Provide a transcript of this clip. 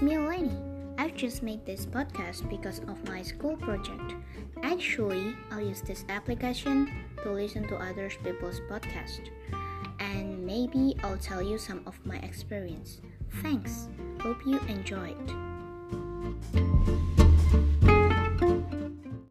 Me, Eleni. I've just made this podcast because of my school project. Actually, I'll use this application to listen to other people's podcast. And maybe I'll tell you some of my experience. Thanks. Hope you enjoyed.